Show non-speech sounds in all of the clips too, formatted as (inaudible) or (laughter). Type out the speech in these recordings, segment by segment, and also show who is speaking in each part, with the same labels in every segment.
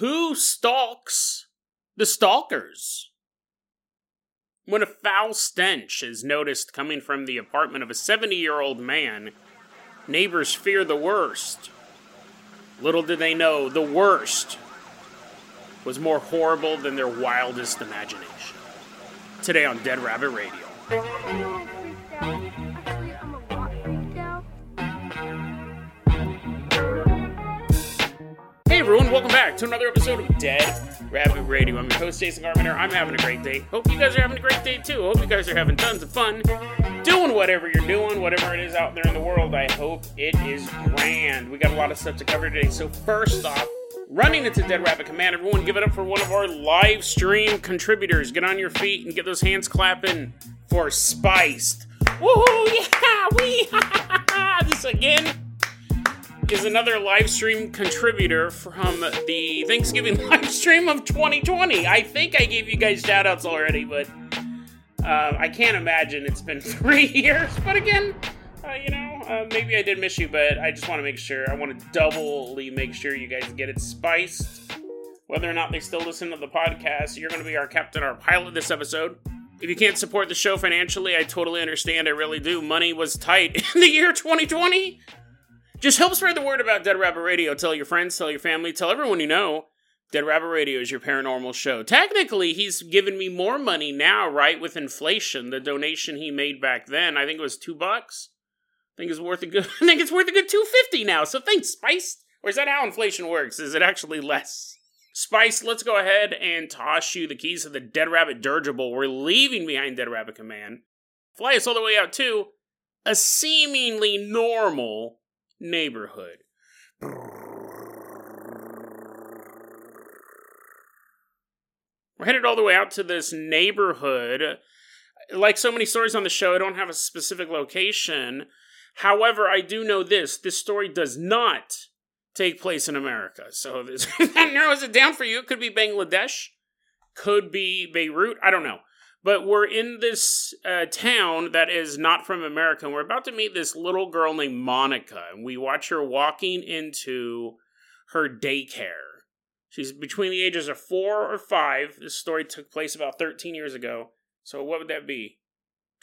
Speaker 1: Who stalks the stalkers? When a foul stench is noticed coming from the apartment of a 70 year old man, neighbors fear the worst. Little did they know, the worst was more horrible than their wildest imagination. Today on Dead Rabbit Radio. Welcome back to another episode of Dead Rabbit Radio. I'm your host, Jason Carpenter. I'm having a great day. Hope you guys are having a great day too. Hope you guys are having tons of fun doing whatever you're doing, whatever it is out there in the world. I hope it is grand. We got a lot of stuff to cover today. So, first off, running into Dead Rabbit Command, everyone give it up for one of our live stream contributors. Get on your feet and get those hands clapping for Spiced. Woohoo! (laughs) Yeah! We! (laughs) this again is another live stream contributor from the Thanksgiving (laughs) live stream of 2020. I think I gave you guys shout outs already, but uh, I can't imagine it's been (laughs) three years. But again, uh, you know, uh, maybe I did miss you, but I just want to make sure. I want to doubly make sure you guys get it spiced. Whether or not they still listen to the podcast, you're going to be our captain, our pilot this episode. If you can't support the show financially, I totally understand. I really do. Money was tight (laughs) in the year 2020. Just help spread the word about Dead Rabbit Radio. Tell your friends, tell your family, tell everyone you know. Dead Rabbit Radio is your paranormal show. Technically, he's given me more money now, right? With inflation, the donation he made back then, I think it was two bucks. I think it's worth a good. (laughs) I think it's worth a good two fifty now. So thanks, Spice. Or is that how inflation works? Is it actually less? Spice, let's go ahead and toss you the keys to the Dead Rabbit dirigible. We're leaving behind Dead Rabbit Command. Fly us all the way out to a seemingly normal neighborhood. We're headed all the way out to this neighborhood. Like so many stories on the show, I don't have a specific location. However, I do know this this story does not take place in America. So (laughs) that narrows it down for you. It could be Bangladesh, could be Beirut, I don't know. But we're in this uh, town that is not from America, and we're about to meet this little girl named Monica. And we watch her walking into her daycare. She's between the ages of four or five. This story took place about 13 years ago. So what would that be?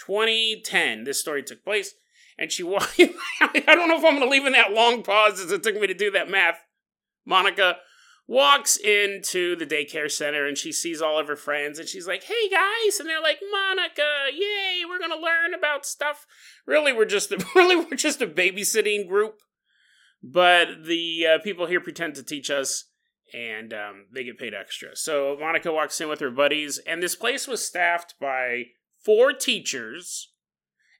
Speaker 1: 2010, this story took place. And she (laughs) walked. I don't know if I'm going to leave in that long pause as it took me to do that math. Monica walks into the daycare center and she sees all of her friends and she's like, "Hey guys!" and they're like, "Monica, yay! We're gonna learn about stuff." Really, we're just (laughs) really we're just a babysitting group, but the uh, people here pretend to teach us, and um, they get paid extra. So Monica walks in with her buddies, and this place was staffed by four teachers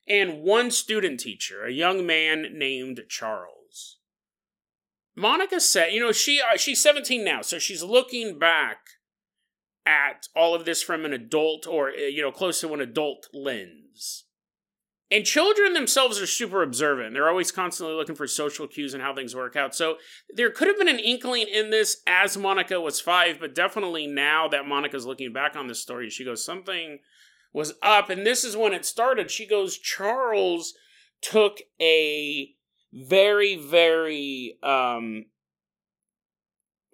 Speaker 1: and one student teacher, a young man named Charles. Monica said, you know, she uh, she's 17 now, so she's looking back at all of this from an adult or uh, you know, close to an adult lens. And children themselves are super observant. They're always constantly looking for social cues and how things work out. So there could have been an inkling in this as Monica was 5, but definitely now that Monica's looking back on this story, she goes something was up and this is when it started. She goes Charles took a very very um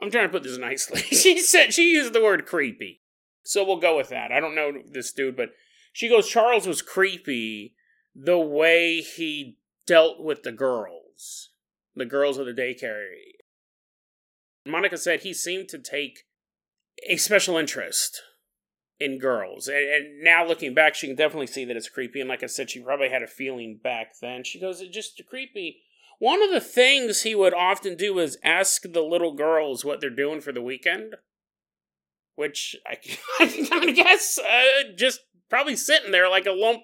Speaker 1: I'm trying to put this nicely. (laughs) she said she used the word creepy. So we'll go with that. I don't know this dude, but she goes Charles was creepy the way he dealt with the girls. The girls of the daycare. Monica said he seemed to take a special interest in girls. And, and, now looking back, she can definitely see that it's creepy. And like I said, she probably had a feeling back then. She goes, it's just creepy. One of the things he would often do is ask the little girls what they're doing for the weekend. Which I, (laughs) I can kind of guess, uh, just probably sitting there like a lump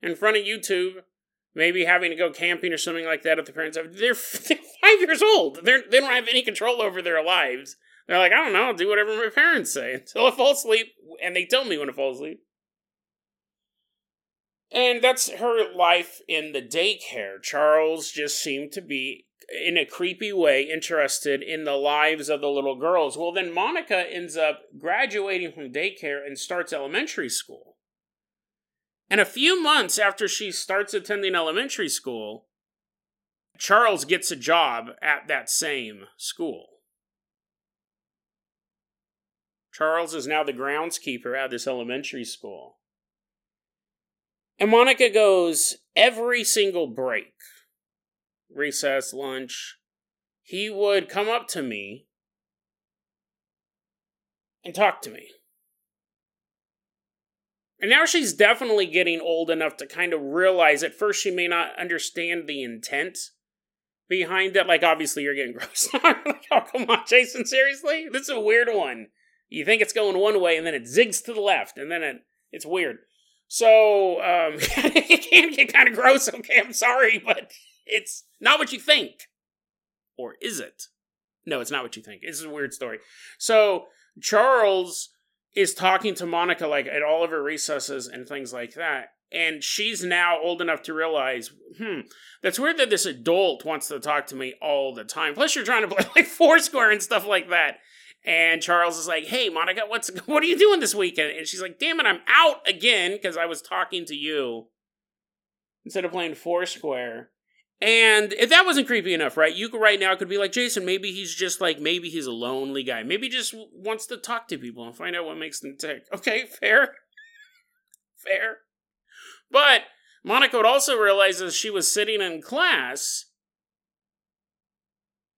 Speaker 1: in front of YouTube, maybe having to go camping or something like that if the parents have. They're, (laughs) they're five years old. They're, they don't have any control over their lives. They're like, I don't know, I'll do whatever my parents say (laughs) until I fall asleep, and they tell me when I fall asleep. And that's her life in the daycare. Charles just seemed to be, in a creepy way, interested in the lives of the little girls. Well, then Monica ends up graduating from daycare and starts elementary school. And a few months after she starts attending elementary school, Charles gets a job at that same school. Charles is now the groundskeeper at this elementary school. And Monica goes every single break, recess, lunch, he would come up to me and talk to me. And now she's definitely getting old enough to kind of realize at first she may not understand the intent behind it. Like, obviously, you're getting (laughs) gross. like, oh, come on, Jason, seriously? This is a weird one. You think it's going one way, and then it zigs to the left, and then it, it's weird. So, um, (laughs) it can get kind of gross, okay? I'm sorry, but it's not what you think. Or is it? No, it's not what you think. It's a weird story. So, Charles is talking to Monica like at all of her recesses and things like that. And she's now old enough to realize, hmm, that's weird that this adult wants to talk to me all the time. Plus, you're trying to play like (laughs) Foursquare and stuff like that. And Charles is like, "Hey, Monica, what's (laughs) what are you doing this weekend?" And she's like, "Damn it, I'm out again because I was talking to you instead of playing Foursquare." And if that wasn't creepy enough, right? You could right now could be like, Jason, maybe he's just like, maybe he's a lonely guy. Maybe just wants to talk to people and find out what makes them tick. (laughs) Okay, fair. fair. But Monica would also realize as she was sitting in class,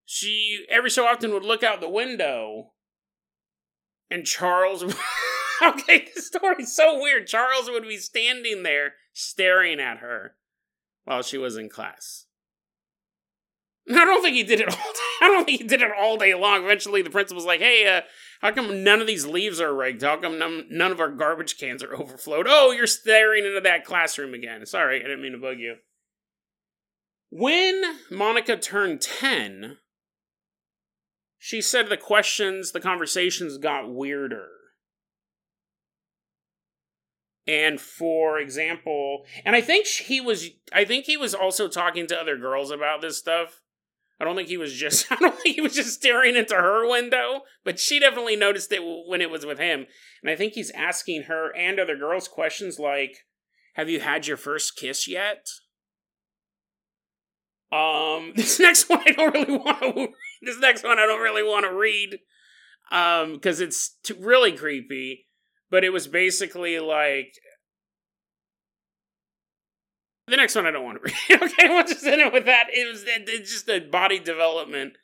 Speaker 1: she every so often would look out the window and Charles (laughs) Okay, the story's so weird. Charles would be standing there staring at her while she was in class. I don't think he did it (laughs) all. I don't think he did it all day long. Eventually, the principal's like, "Hey, uh, how come none of these leaves are rigged? How come none, none of our garbage cans are (laughs) overflowed? Oh, you're staring into that classroom again. Sorry, I didn't mean to bug you." When Monica turned ten, she said the questions, the conversations got weirder. And for example, and I think he was, I think he was also talking to other girls about this stuff I don't think he was just (laughs) I don't think he was just staring into her window, but she definitely noticed it when it was with him. And I think he's asking her and other girls questions like, "Have you had your first kiss yet?" Um, (laughs) this next one I don't really want to. This next one I don't really want to read, um, because it's too, really creepy. But it was basically like, the next one I don't want to (laughs) read. okay, we'll just end it with that. It was it's just a body development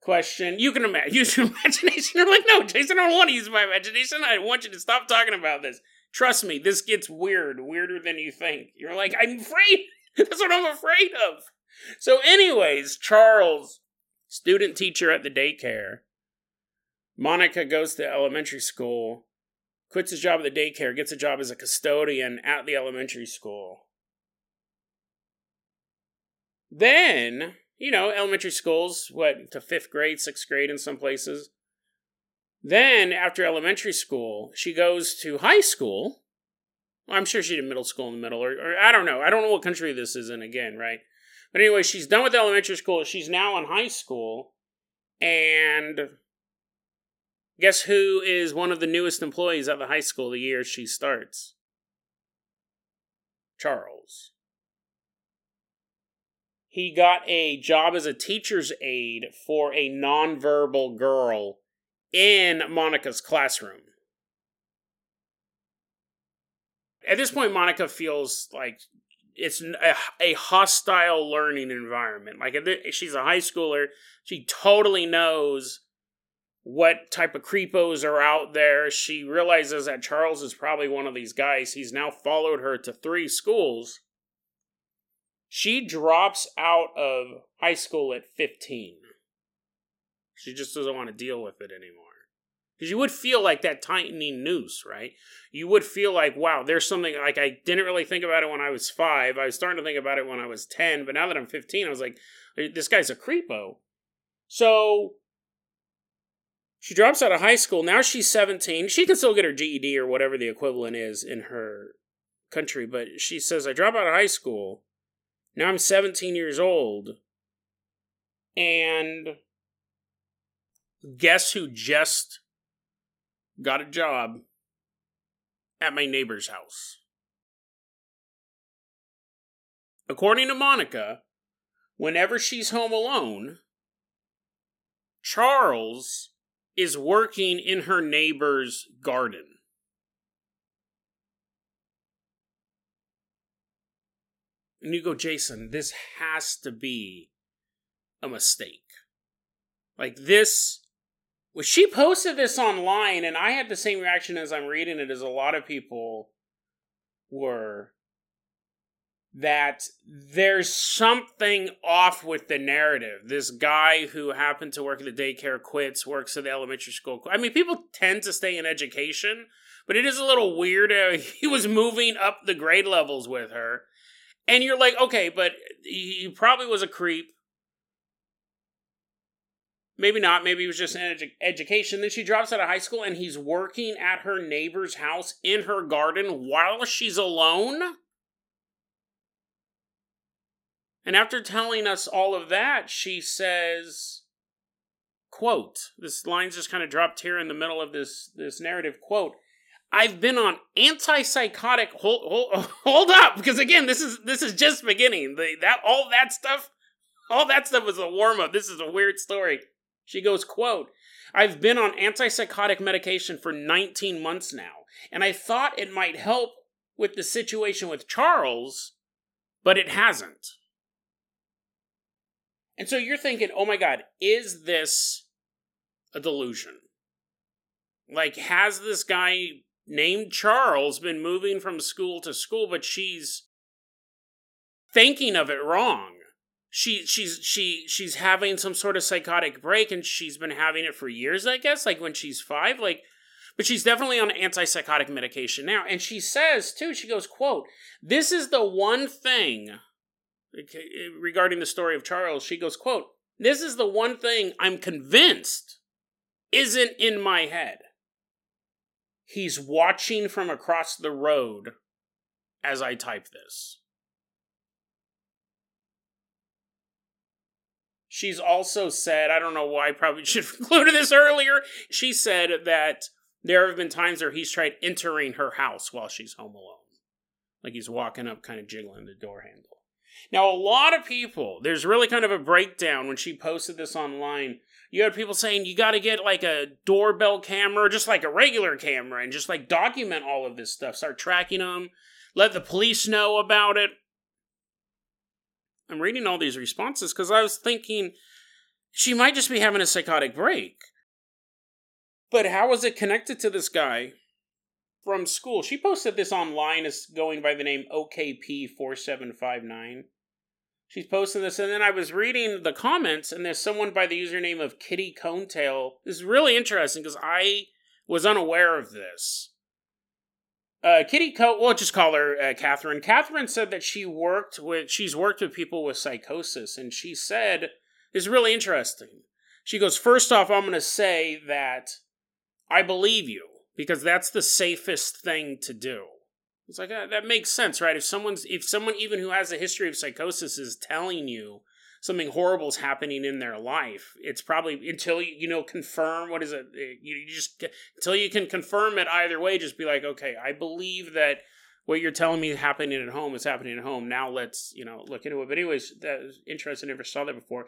Speaker 1: question. You can imagine (laughs) use your imagination. You're like, no, Jason, I don't want to use my imagination. I want you to stop talking about this. Trust me, this gets weird, weirder than you think. You're like, I'm afraid. (laughs) That's what I'm afraid of. So, anyways, Charles, student teacher at the daycare. Monica goes to elementary school, quits his job at the daycare, gets a job as a custodian at the elementary school. Then, you know, elementary schools, what, to fifth grade, sixth grade in some places. Then, after elementary school, she goes to high school. I'm sure she did middle school in the middle, or, or I don't know. I don't know what country this is in again, right? But anyway, she's done with elementary school. She's now in high school. And guess who is one of the newest employees at the high school the year she starts? Charles he got a job as a teacher's aide for a nonverbal girl in Monica's classroom. At this point, Monica feels like it's a, a hostile learning environment. Like she's a high schooler, she totally knows what type of creepos are out there. She realizes that Charles is probably one of these guys. He's now followed her to three schools she drops out of high school at 15. She just doesn't want to deal with it anymore. Because you would feel like that tightening noose, right? You would feel like, wow, there's something like I didn't really think about it when I was five. I was starting to think about it when I was 10, but now that I'm 15, I was like, this guy's a creepo. So she drops out of high school. Now she's 17. She can still get her GED or whatever the equivalent is in her country, but she says, I drop out of high school now I'm 17 years old. And guess who just got a job at my neighbor's house? According to Monica, whenever she's home alone, Charles is working in her neighbor's garden. And you go, Jason, this has to be a mistake. Like this, well, she posted this online, and I had the same reaction as I'm reading it as a lot of people were that there's something off with the narrative. This guy who happened to work at the daycare quits, works at the elementary school. I mean, people tend to stay in education, but it is a little weird. (laughs) He was moving up the grade levels with her. And you're like, okay, but he probably was a creep. Maybe not. Maybe it was just in edu- education. Then she drops out of high school and he's working at her neighbor's house in her garden while she's alone. And after telling us all of that, she says, quote, this line's just kind of dropped here in the middle of this, this narrative, quote, I've been on antipsychotic hold, hold, (laughs) hold up because again this is this is just beginning. The, that all that stuff all that stuff was a warm up. This is a weird story. She goes, quote, I've been on antipsychotic medication for 19 months now, and I thought it might help with the situation with Charles, but it hasn't. And so you're thinking, oh my God, is this a delusion? Like, has this guy named Charles been moving from school to school, but she's thinking of it wrong? She she's she she's having some sort of psychotic break and she's been having it for years, I guess, like when she's five. Like but she's definitely on antipsychotic medication now. And she says too, she goes, quote, this is the one thing regarding the story of Charles, she goes, quote, This is the one thing I'm convinced isn't in my head. He's watching from across the road as I type this. She's also said, I don't know why I probably (laughs) should have included this earlier. She said that there have been times where he's tried entering her house while she's home alone. Like he's walking up, kind of jiggling the door handle. Now, a lot of people, there's really kind of a breakdown when she posted this online. You had people saying you got to get like a doorbell camera, just like a regular camera, and just like document all of this stuff. Start tracking them, let the police know about it. I'm reading all these responses because I was thinking she might just be having a psychotic break. But how is it connected to this guy from school? She posted this online as going by the name OKP4759. She's posting this, and then I was reading the comments, and there's someone by the username of Kitty Conetail. This is really interesting because I was unaware of this. Uh, Kitty Co, we'll just call her uh, Catherine. Catherine said that she worked with, she's worked with people with psychosis, and she said, is really interesting. She goes, first off, I'm going to say that I believe you because that's the safest thing to do. It's like uh, that makes sense, right? If someone's if someone even who has a history of psychosis is telling you something horrible is happening in their life, it's probably until you you know confirm what is it uh, you just until you can confirm it either way. Just be like, okay, I believe that what you're telling me is happening at home is happening at home. Now let's you know look into it. But anyways, that was interesting. I never saw that before.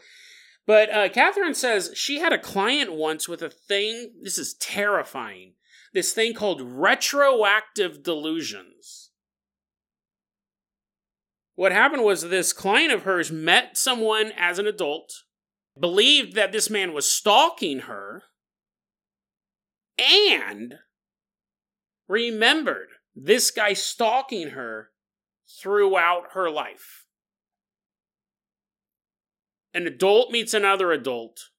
Speaker 1: But uh, Catherine says she had a client once with a thing. This is terrifying this thing called retroactive delusions. What happened was this client of hers met someone as an adult, believed that this man was stalking her, and remembered this guy stalking her throughout her life. An adult meets another adult,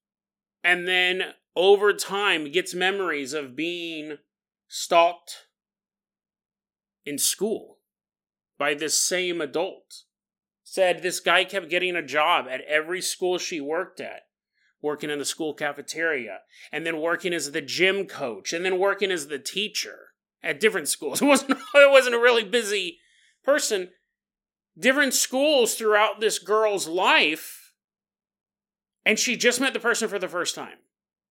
Speaker 1: and then over time gets memories of being stalked in school by this same adult. Said this guy kept getting a job at every school she worked at, working in the school cafeteria, and then working as the gym coach, and then working as the teacher at different schools. (laughs) It wasn't it wasn't a really busy person. Different schools throughout this girl's life, and she just met the person for the first time.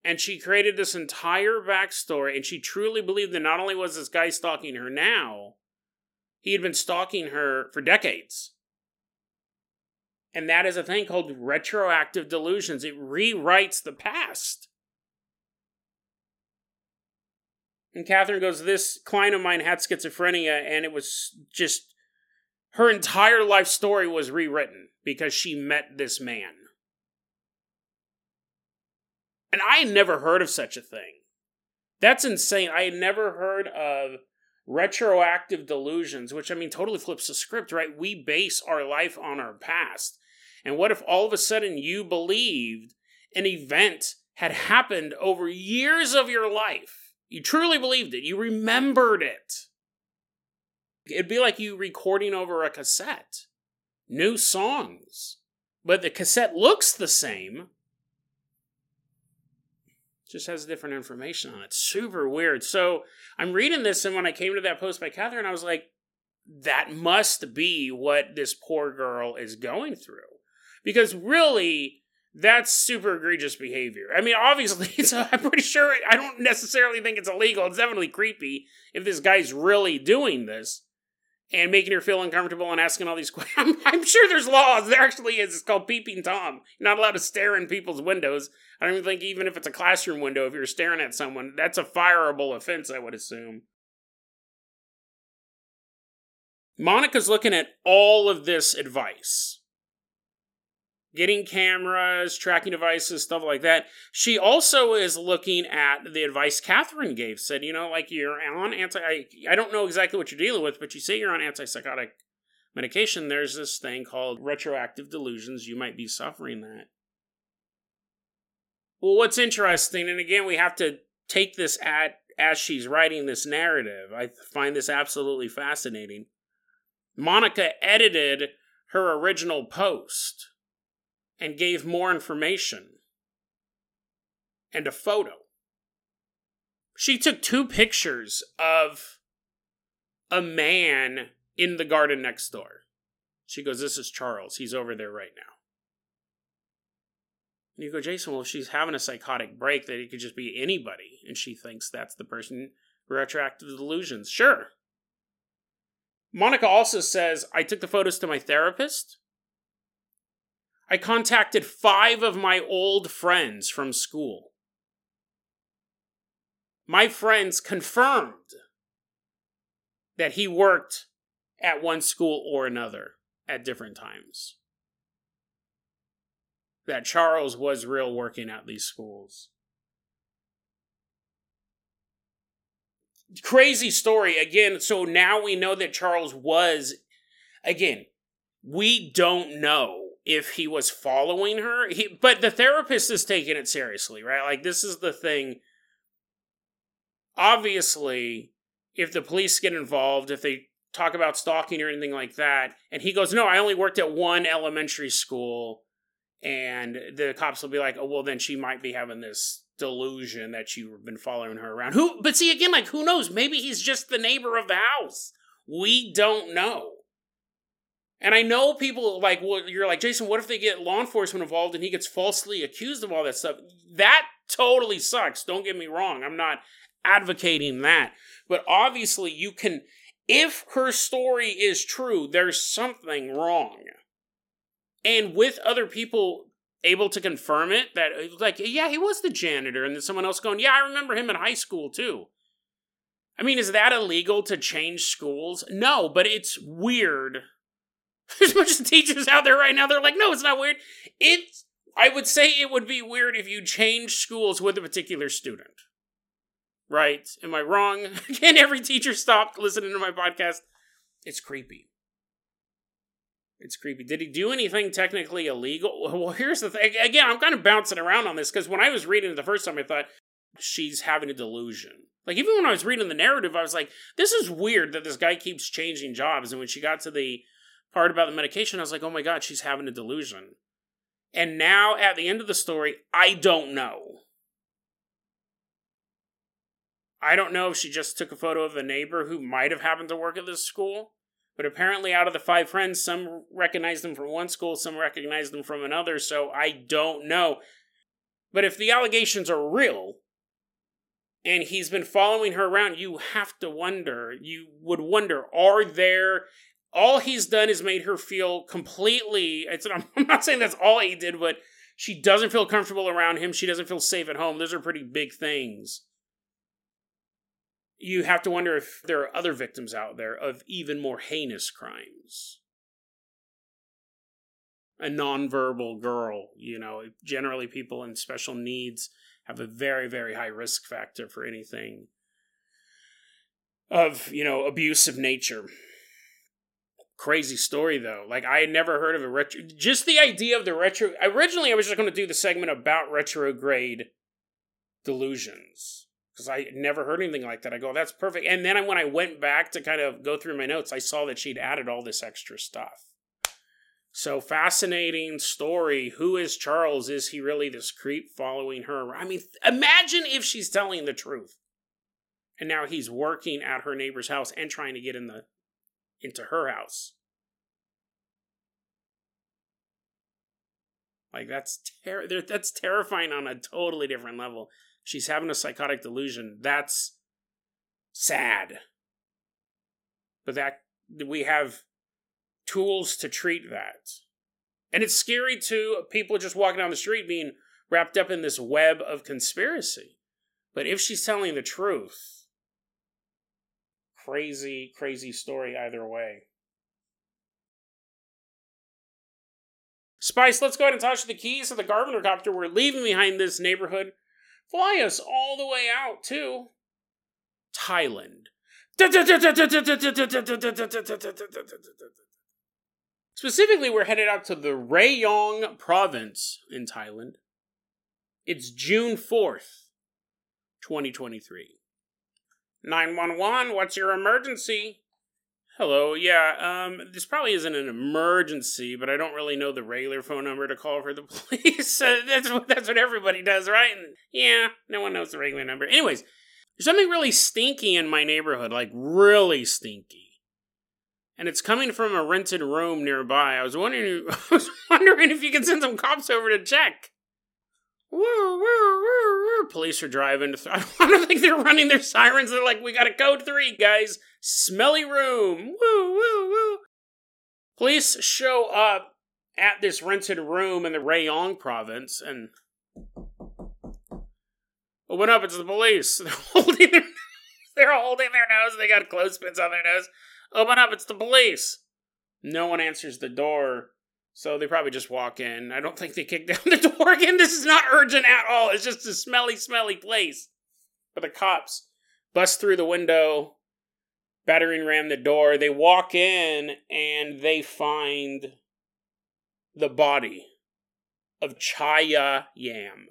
Speaker 1: And she created this entire backstory, and she truly believed that not only was this guy stalking her now, he had been stalking her for decades. And that is a thing called retroactive delusions. It rewrites the past. And Catherine goes, This client of mine had schizophrenia, and it was just her entire life story was rewritten because she met this man. And I had never heard of such a thing. That's insane. I had never heard of retroactive delusions, which I mean totally flips the script, right? We base our life on our past. And what if all of a sudden you believed an event had happened over years of your life? You truly believed it. You remembered it. It'd be like you recording over a cassette. New songs. But the cassette looks the same. Just has different information on it. Super weird. So I'm reading this, and when I came to that post by Catherine, I was like, that must be what this poor girl is going through. Because really, that's super egregious behavior. I mean, obviously, (laughs) it's, I'm pretty sure, I don't necessarily think it's illegal. It's definitely creepy if this guy's really doing this and making her feel uncomfortable and asking all these questions. (laughs) I'm, sure there's laws. There actually is. It's called peeping Tom. You're not allowed to stare in people's windows. I don't even think even if it's a classroom window, if you're staring at someone, that's a fireable offense, I would assume. Monica's looking at all of this advice getting cameras, tracking devices, stuff like that. She also is looking at the advice Catherine gave. Said, you know, like you're on anti. I, I don't know exactly what you're dealing with, but you say you're on antipsychotic medication. There's this thing called retroactive delusions. You might be suffering that. Well, what's interesting, and again, we have to take this at as she's writing this narrative. I find this absolutely fascinating. Monica edited her original post and gave more information and a photo. She took two pictures of a man in the garden next door. She goes, This is Charles. He's over there right now. And you go, Jason, well, she's having a psychotic break, that it could just be anybody. And she thinks that's the person retroactive delusions. Sure. Monica also says, I took the photos to my therapist. I contacted five of my old friends from school. My friends confirmed that he worked at one school or another at different times. That Charles was real working at these schools. Crazy story again. So now we know that Charles was, again, we don't know if he was following her. He, but the therapist is taking it seriously, right? Like, this is the thing. Obviously, if the police get involved, if they talk about stalking or anything like that, and he goes, No, I only worked at one elementary school, and the cops will be like, Oh, well, then she might be having this delusion that you've been following her around. Who, but see, again, like, who knows? Maybe he's just the neighbor of the house. We don't know. And I know people like, well, you're like, Jason, what if they get law enforcement involved and he gets falsely accused of all that stuff? That totally sucks. Don't get me wrong. I'm not advocating that. But obviously, you can, if her story is true, there's something wrong. And with other people able to confirm it, that, like, yeah, he was the janitor, and then someone else going, yeah, I remember him in high school too. I mean, is that illegal to change schools? No, but it's weird (laughs) There's a bunch of teachers out there right now. They're like, no, it's not weird. It's. I would say it would be weird if you changed schools with a particular student. Right? Am I wrong? (laughs) Again, every teacher stopped listening to my podcast. It's creepy. It's creepy. Did he do anything technically illegal? (laughs) Well, here's the thing. Again, I'm kind of bouncing around on this because when I was reading it the first time, I thought she's having a delusion. Like even when I was reading the narrative, I was like, this is weird that this guy keeps changing jobs. And when she got to the part about the medication, I was like, oh my god, she's having a delusion. And now at the end of the story, I don't know. I don't know if she just took a photo of a neighbor who might have happened to work at this school, but apparently out of the five friends, some recognized them from one school, some recognized them from another, so I don't know. But if the allegations are real, and he's been following her around, you have to wonder, you would wonder, are there all he's done is made her feel completely. (laughs) I'm not saying that's all he did, but she doesn't feel comfortable around him. She doesn't feel safe at home. Those are pretty big things. you have to wonder if there are other victims out there of even more heinous crimes. A nonverbal girl, you know, generally people in special needs have a very, very high risk factor for anything of, you know, abusive nature. Crazy story though. Like I had never heard of a retro just the idea of the retro originally I was just going to do the segment about retrograde delusions because I never heard anything like that. I go, that's perfect. And then when I went back to kind of go through my notes, I saw that she'd added all this extra stuff. So fascinating story. Who is Charles? Is he really this creep following her? I mean, imagine if she's telling the truth. And now he's working at her neighbor's house and trying to get in the into her house. Like that's ter- that's terrifying on a totally different level she's having a psychotic delusion. That's sad. But that we have tools to treat that. And it's scary to people just walking down the street being wrapped up in this web of conspiracy. But if she's telling the truth, crazy, crazy story either way. Spice, let's go ahead and touch the keys of the Garvin copter we're leaving behind this neighborhood fly us all the way out to Thailand. Specifically, we're headed out to the Rayong province in Thailand. It's June 4th, 2023. 911, what's your emergency? Hello, yeah, um, this probably isn't an emergency, but I don't really know the regular phone number to call for the (laughs) police. that's, what, that's what everybody does, right? And yeah, no one knows the regular number. Anyways, there's something really stinky in my neighborhood, like really stinky. And it's coming from a rented room nearby. I was wondering, (laughs) I was wondering if you could send some cops over to check. Woo, woo, woo. Police are driving. Th- (laughs) I don't think they're running their sirens. They're like, we got a code three, guys. Smelly room. Woo, woo, woo. Police show up at this rented room in the Rayong province and open up. It's the police. (laughs) They're holding their, (laughs) they're holding their nose. They got clothespins on their nose. Open up. It's the police. No one answers the door. So they probably just walk in. I don't think they kick (laughs) down the door again. This is not urgent at all. It's just a smelly, smelly place. But the cops bust through the window, battering ram the door. They walk in and they find the body of Chaya Yam.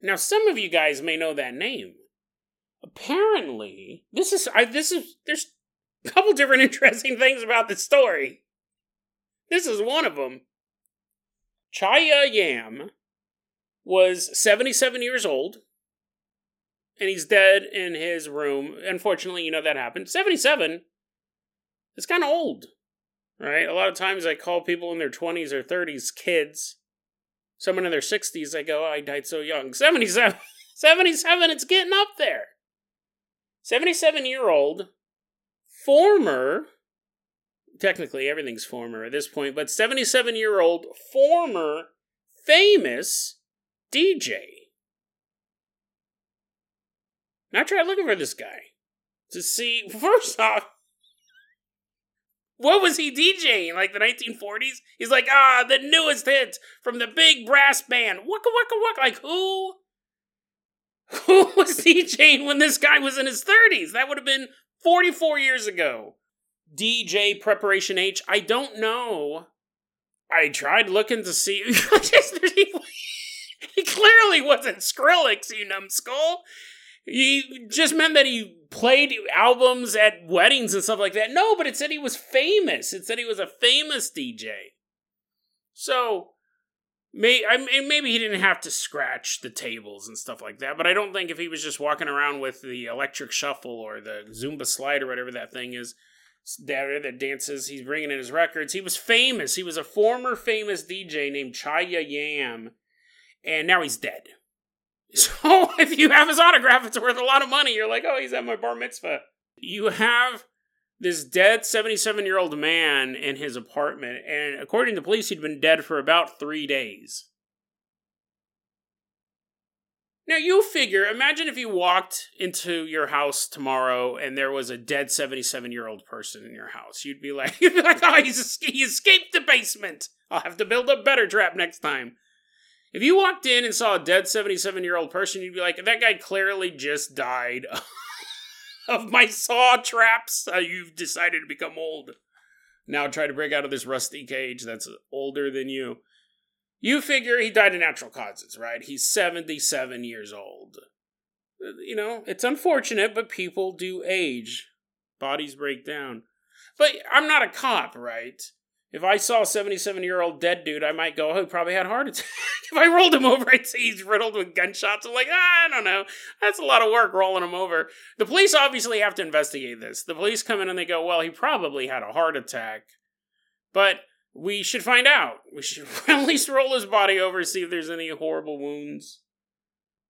Speaker 1: Now, some of you guys may know that name. Apparently, this is I, this is there's a couple different (laughs) interesting things about this story. This is one of them. Chaya Yam was 77 years old, and he's dead in his room. Unfortunately, you know that happened. 77? It's kind of old, right? A lot of times I call people in their 20s or 30s kids. Someone in their 60s, I go, oh, I died so young. 77. (laughs) 77, it's getting up there. 77 year old, former technically everything's former at this point, but 77 year old former famous DJ. Now I looking for this guy to see, (laughs) first off, what was he DJing? Like the 1940s? He's like, ah, the newest hit from the big brass band. Waka waka waka. Like who? (laughs) Who was DJing when this guy was in his 30s? That would have been 44 years ago. DJ Preparation H. I don't know. I tried looking to see. (laughs) he clearly wasn't Skrillex, you numbskull. He just meant that he played albums at weddings and stuff like that. No, but it said he was famous. It said he was a famous DJ. So, may, I maybe he didn't have to scratch the tables and stuff like that. But I don't think if he was just walking around with the electric shuffle or the Zumba slide or whatever that thing is, there that dances. He's bringing in his records. He was famous. He was a former famous DJ named Chaya Yam, and now he's dead. (laughs) So if you have his autograph, it's worth a lot of money. You're like, oh, he's at my bar mitzvah. You have this dead 77 year old man in his apartment, and according to police, he'd been dead for about three days. Now you figure, imagine if you walked into your house tomorrow and there was a dead 77 year old person in your house. You'd be like, (laughs) you'd be like, oh, he's, he escaped the basement. I'll have to build a better trap next time. If you walked in and saw a dead 77 year old person, you'd be like, that guy clearly just died (laughs) of my saw traps. Uh, you've decided to become old. Now try to break out of this rusty cage that's older than you. You figure he died of natural causes, right? He's 77 years old. You know, it's unfortunate, but people do age. Bodies break down. But I'm not a cop, right? If I saw a 77 year old dead dude, I might go, oh, he probably had a heart attack. (laughs) if I rolled him over, I'd say he's riddled with gunshots. I'm like, ah, I don't know. That's a lot of work rolling him over. The police obviously have to investigate this. The police come in and they go, well, he probably had a heart attack. But we should find out. We should (laughs) at least roll his body over, see if there's any horrible wounds.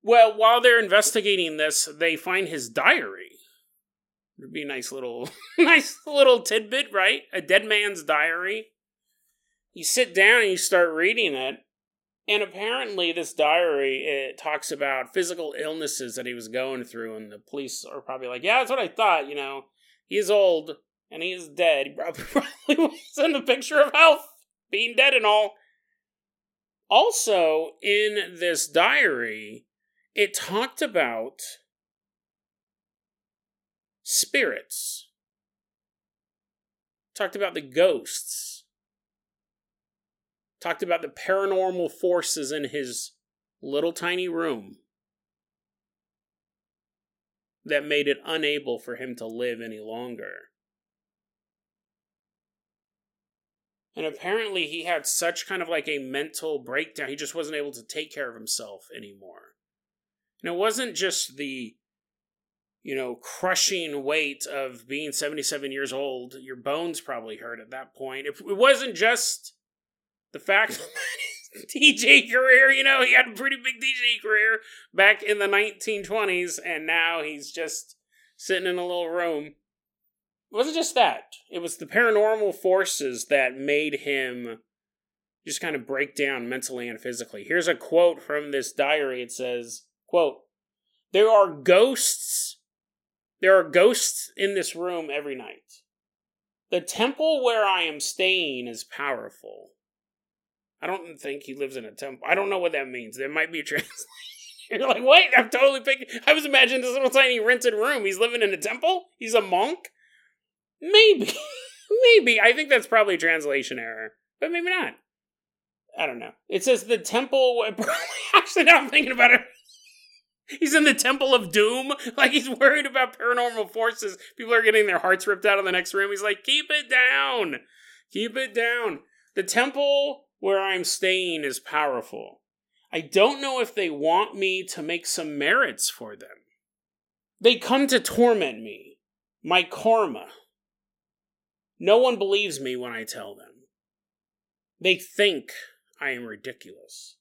Speaker 1: Well, while they're investigating this, they find his diary. It'd be a nice little, (laughs) nice little tidbit, right? A dead man's diary. You sit down and you start reading it, and apparently, this diary it talks about physical illnesses that he was going through, and the police are probably like, "Yeah, that's what I thought." You know, he's old and he is dead. He (laughs) probably, was in the picture of health, being dead and all. Also, in this diary, it talked about spirits. Talked about the ghosts. Talked about the paranormal forces in his little tiny room that made it unable for him to live any longer. And apparently, he had such kind of like a mental breakdown. He just wasn't able to take care of himself anymore. And it wasn't just the, you know, crushing weight of being 77 years old. Your bones probably hurt at that point. It, wasn't just the fact (laughs) that DJ career, you know, he had a pretty big DJ career back in the 1920s, and now he's just sitting in a little room it wasn't just that. It was the paranormal forces that made him just kind of break down mentally and physically. Here's a quote from this diary. It says, quote, There are ghosts. There are ghosts in this room every night. The temple where I am staying is powerful. I don't think he lives in a temple. I don't know what that means. There might be a (laughs) translation. You're like, wait, I'm totally picking. I was imagining this little tiny rented room. He's living in a temple? He's a monk? Maybe. (laughs) maybe. I think that's probably a translation error. But maybe not. I don't know. It says the temple. (laughs) Actually, now I'm thinking about it. He's in the Temple of Doom. Like he's worried about paranormal forces. People are getting their hearts ripped out in the next room. He's like, keep it down. Keep it down. The temple where I'm staying is powerful. I don't know if they want me to make some merits for them. They come to torment me. My karma. No one believes me when I tell them. They think I am ridiculous.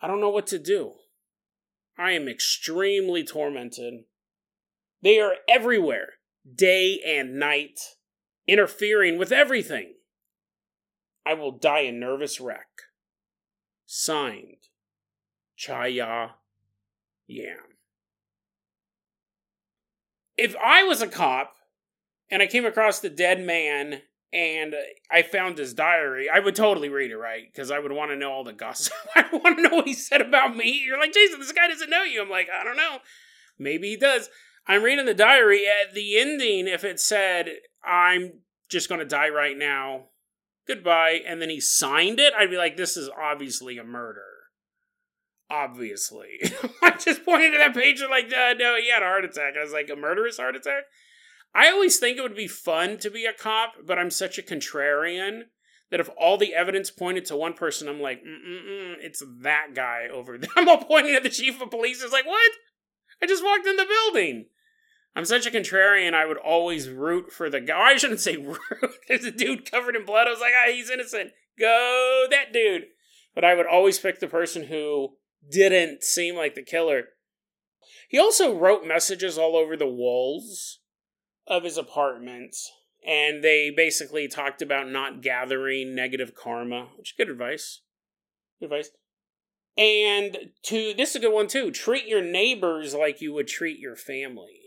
Speaker 1: I don't know what to do. I am extremely tormented. They are everywhere, day and night, interfering with everything. I will die a nervous wreck. Signed, Chaya Yam. If I was a cop and I came across the dead man and I found his diary, I would totally read it, right? Because I would want to know all the gossip. (laughs) I want to know what he said about me. You're like, Jason, this guy doesn't know you. I'm like, I don't know. Maybe he does. I'm reading the diary. At the ending, if it said, I'm just going to die right now, goodbye, and then he signed it, I'd be like, this is obviously a murder. Obviously. (laughs) I just pointed to that page and like, uh, no, he had a heart attack. I was like, a murderous heart attack? I always think it would be fun to be a cop, but I'm such a contrarian that if all the evidence pointed to one person, I'm like, mm it's that guy over there. (laughs) I'm all pointing at the chief of police. It's like, what? I just walked in the building. I'm such a contrarian. I would always root for the guy. (laughs) I shouldn't say root. (laughs) There's a dude covered in blood. I was like, ah, he's innocent. Go that dude. But I would always pick the person who didn't seem like the killer. He also wrote messages all over the walls of his apartment, and they basically talked about not gathering negative karma, which is good advice. Good advice. And to this is a good one too. Treat your neighbors like you would treat your family.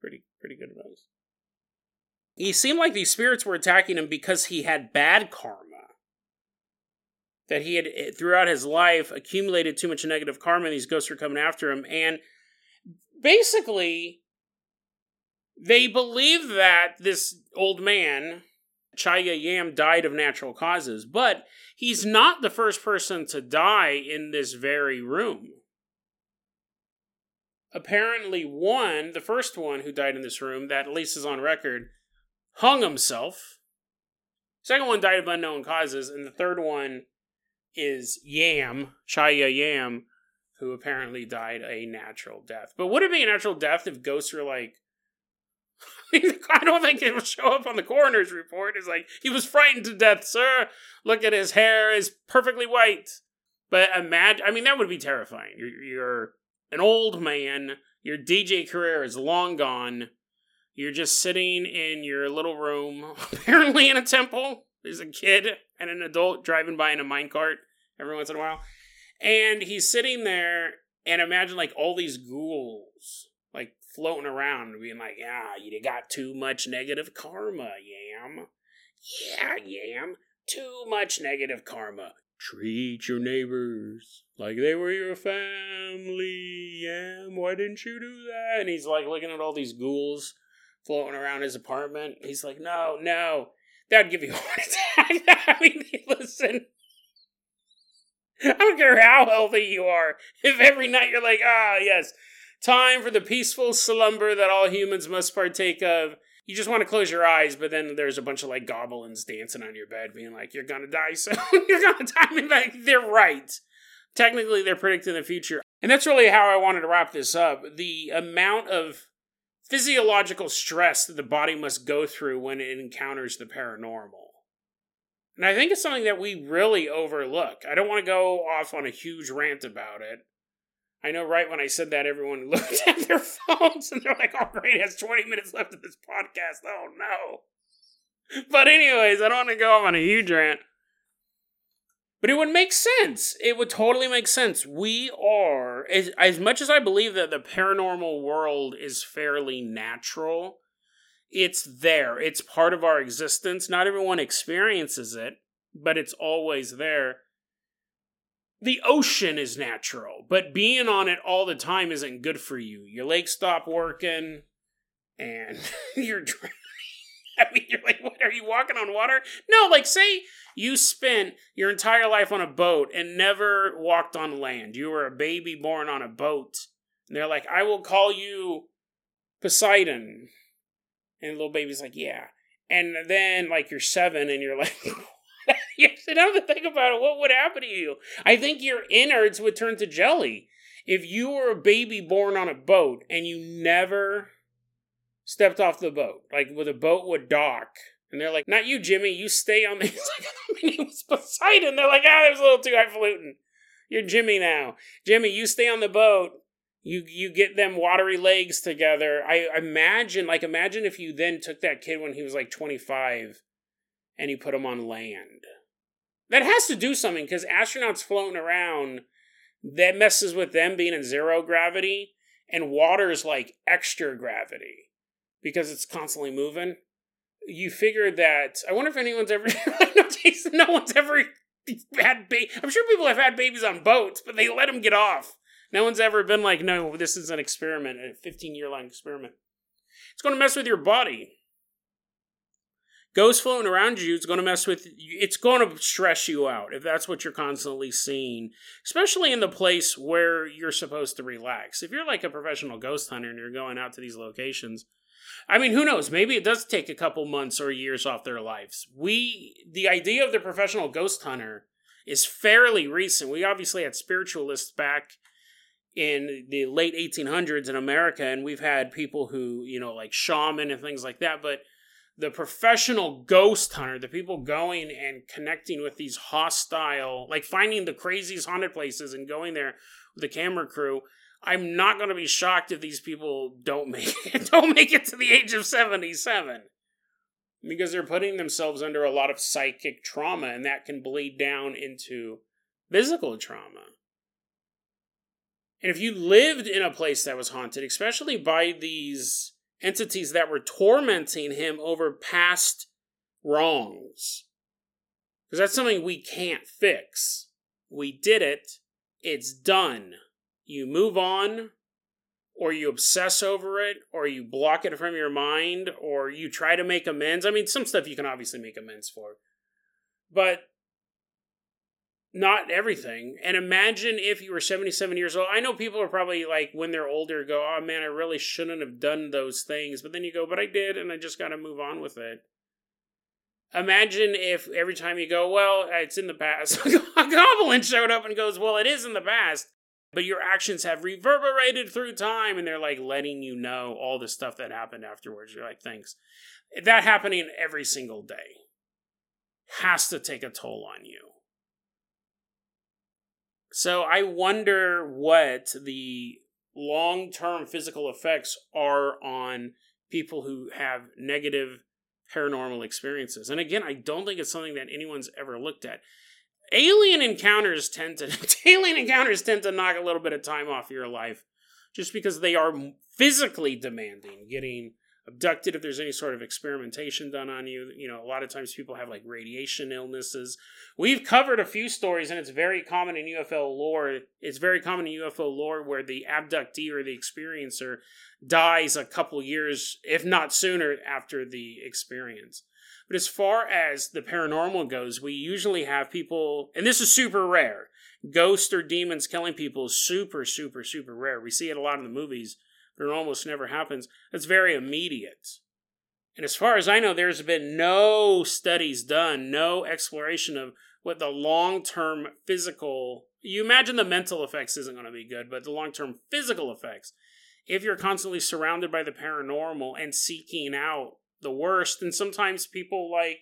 Speaker 1: Pretty pretty good advice. He seemed like these spirits were attacking him because he had bad karma. That he had eh, throughout his life accumulated too much negative karma and these ghosts were coming after him and basically they believe that this old man Chaya Yam died of natural causes, but he's not the first person to die in this very room. Apparently, one, the first one who died in this room, that at least is on record, hung himself. Second one died of unknown causes, and the third one is Yam, Chaya Yam, who apparently died a natural death. But would it be a natural death if ghosts were like, (laughs) I don't think it will show up on the coroner's report. It's like, he was frightened to death, sir. Look at his hair is perfectly white. But imagine, I mean, that would be terrifying. You're, you're an old man, your DJ career is long gone. You're just sitting in your little room, (laughs) apparently in a temple. There's a kid and an adult driving by in a minecart every once in a while. And he's sitting there, and imagine like all these ghouls floating around, being like, "Yeah, you got too much negative karma, Yam. Yeah, Yam, too much negative karma. Treat your neighbors like they were your family, Yam. Why didn't you do that?" And he's like looking at all these ghouls floating around his apartment. He's like, "No, no." That'd give you a heart (laughs) attack. (laughs) I mean, listen. I don't care how healthy you are. If every night you're like, ah, yes, Time for the peaceful slumber that all humans must partake of. You just want to close your eyes, but then there's a bunch of like goblins dancing on your bed, being like, "You're gonna die soon. (laughs) You're gonna die." I mean, like they're right. Technically, they're predicting the future, and that's really how I wanted to wrap this up. The amount of physiological stress that the body must go through when it encounters the paranormal. And I think it's something that we really overlook. I don't want to go off on a huge rant about it. I know right when I said that, everyone (laughs) looked at their phones and they're like, oh, great, it has 20 minutes left of this podcast. Oh, no. But, anyways, I don't want to go on a huge rant. But it would make sense. It would totally make sense. We are, as, as much as I believe that the paranormal world is fairly natural, it's there. It's part of our existence. Not everyone experiences it, but it's always there the ocean is natural, but being on it all the time isn't good for you. Your legs stop working, and (laughs) you're drowning. (laughs) I mean, you're like, what? Are you walking on water? No, like, say you spent your entire life on a boat and never walked on land. You were a baby born on a boat. And they're like, I will call you Poseidon. And the little baby's like, yeah. And then, like, you're seven and you're like, (laughs) (laughs) you sit down to think about it. What would happen to you? I think your innards would turn to jelly. If you were a baby born on a boat and you never stepped off the boat, like where the boat would dock, and they're like, "Not you, Jimmy. You stay on the." (laughs) He's like, I mean, he was Poseidon. They're like, "Ah, was a little too highfalutin. You're Jimmy now. Jimmy, you stay on the boat." You you get them watery legs together. I imagine like imagine if you then took that kid when he was like 25 and you put them on land. That has to do something because astronauts floating around, that messes with them being in zero gravity, and water is like extra gravity because it's constantly moving. You figure that. I wonder if anyone's ever. (laughs) no, one's ever had baby. I'm sure people have had babies on boats, but they let them get off. No one's ever been like, no, this is an experiment, a 15 year long experiment. It's going to mess with your body ghosts floating around you is going to mess with you. it's going to stress you out if that's what you're constantly seeing especially in the place where you're supposed to relax. If you're like a professional ghost hunter and you're going out to these locations i mean who knows? Maybe it does take a couple months or years off their lives. We the idea of the professional ghost hunter is fairly recent. We obviously had spiritualists back in the late 1800s in america and we've had people who you know like shaman and things like that but the professional ghost hunter, the people going and connecting with these hostile, like finding the craziest haunted places and going there with the camera crew. I'm not going to be shocked if these people don't make (laughs) it, don't make it to the age of 77 because they're putting themselves under a lot of psychic trauma and that can bleed down into physical trauma. And if you lived in a place that was haunted, especially by these entities that were tormenting him over past wrongs, because that's something we can't fix. We did it, it's done. You move on, or you obsess over it, or you block it from your mind, or you try to make amends. I mean, some stuff you can obviously make amends for. But not everything. And imagine if you were 77 years old. I know people are probably like, when they're older, go, oh man, I really shouldn't have done those things. But then you go, but I did, and I just got to move on with it. Imagine if every time you go, well, it's in the past, (laughs) a goblin showed up and goes, well, it is in the past. But your actions have reverberated through time, and they're like letting you know all the stuff that happened afterwards. You're like, thanks. That happening every single day has to take a toll on you so I wonder what the long term physical effects are on people who have negative paranormal experiences. And again, I don't think it's something that anyone's ever looked at. Alien encounters tend to (laughs) alien encounters tend to knock a little bit of time off your life just because they are physically demanding, getting abducted if there's any sort of experimentation done on you. You know, a lot of times people have like radiation illnesses. We've covered a few stories, and it's very common in UFO lore. It's very common in UFO lore where the abductee or the experiencer dies a couple years, if not sooner, after the experience. But as far as the paranormal goes, we usually have people, and this is super rare. Ghosts or demons killing people is super, super, super rare. We see it a lot in the movies it almost never happens. It's very immediate. And as far as I know, there's been no studies done, no exploration of what the long term physical. You imagine the mental effects isn't going to be good, but the long term physical effects. If you're constantly surrounded by the paranormal and seeking out the worst, and sometimes people like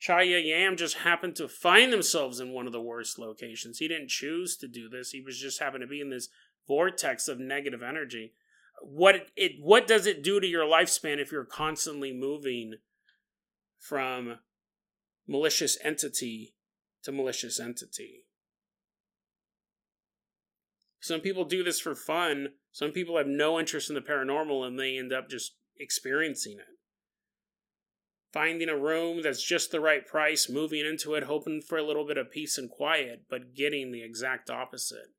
Speaker 1: Chaya Yam just happened to find themselves in one of the worst locations. He didn't choose to do this, he was just happened to be in this vortex of negative energy what it what does it do to your lifespan if you're constantly moving from malicious entity to malicious entity? Some people do this for fun. Some people have no interest in the paranormal and they end up just experiencing it. Finding a room that's just the right price moving into it hoping for a little bit of peace and quiet but getting the exact opposite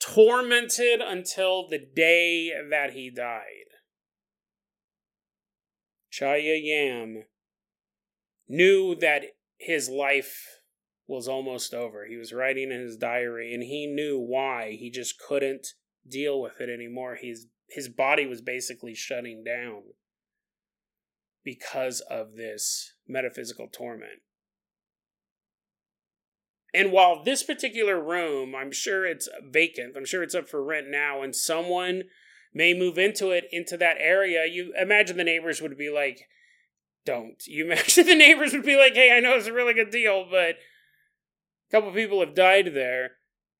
Speaker 1: tormented until the day that he died. Chaya Yam knew that his life was almost over. He was writing in his diary and he knew why. He just couldn't deal with it anymore. His his body was basically shutting down because of this metaphysical torment. And while this particular room, I'm sure it's vacant, I'm sure it's up for rent now, and someone may move into it, into that area, you imagine the neighbors would be like, don't. (laughs) You imagine the neighbors would be like, hey, I know it's a really good deal, but a couple people have died there.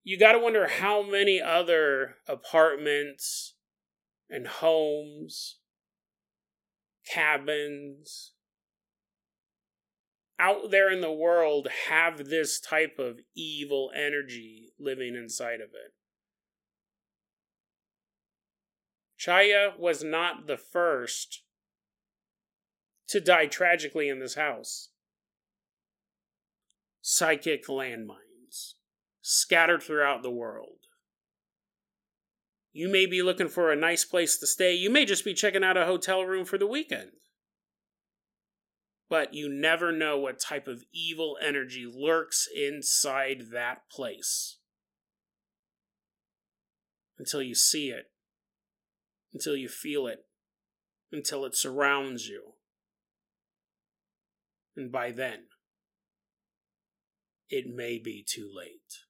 Speaker 1: You got to wonder how many other apartments and homes, cabins, out there in the world have this type of evil energy living inside of it. Chaya was not the first to die tragically in this house. Psychic landmines scattered throughout the world. You may be looking for a nice place to stay. You may just be checking out a hotel room for the weekend but you never know what type of evil energy lurks inside that place until you see it, until you feel it, until it surrounds you. And by then, it may be too late.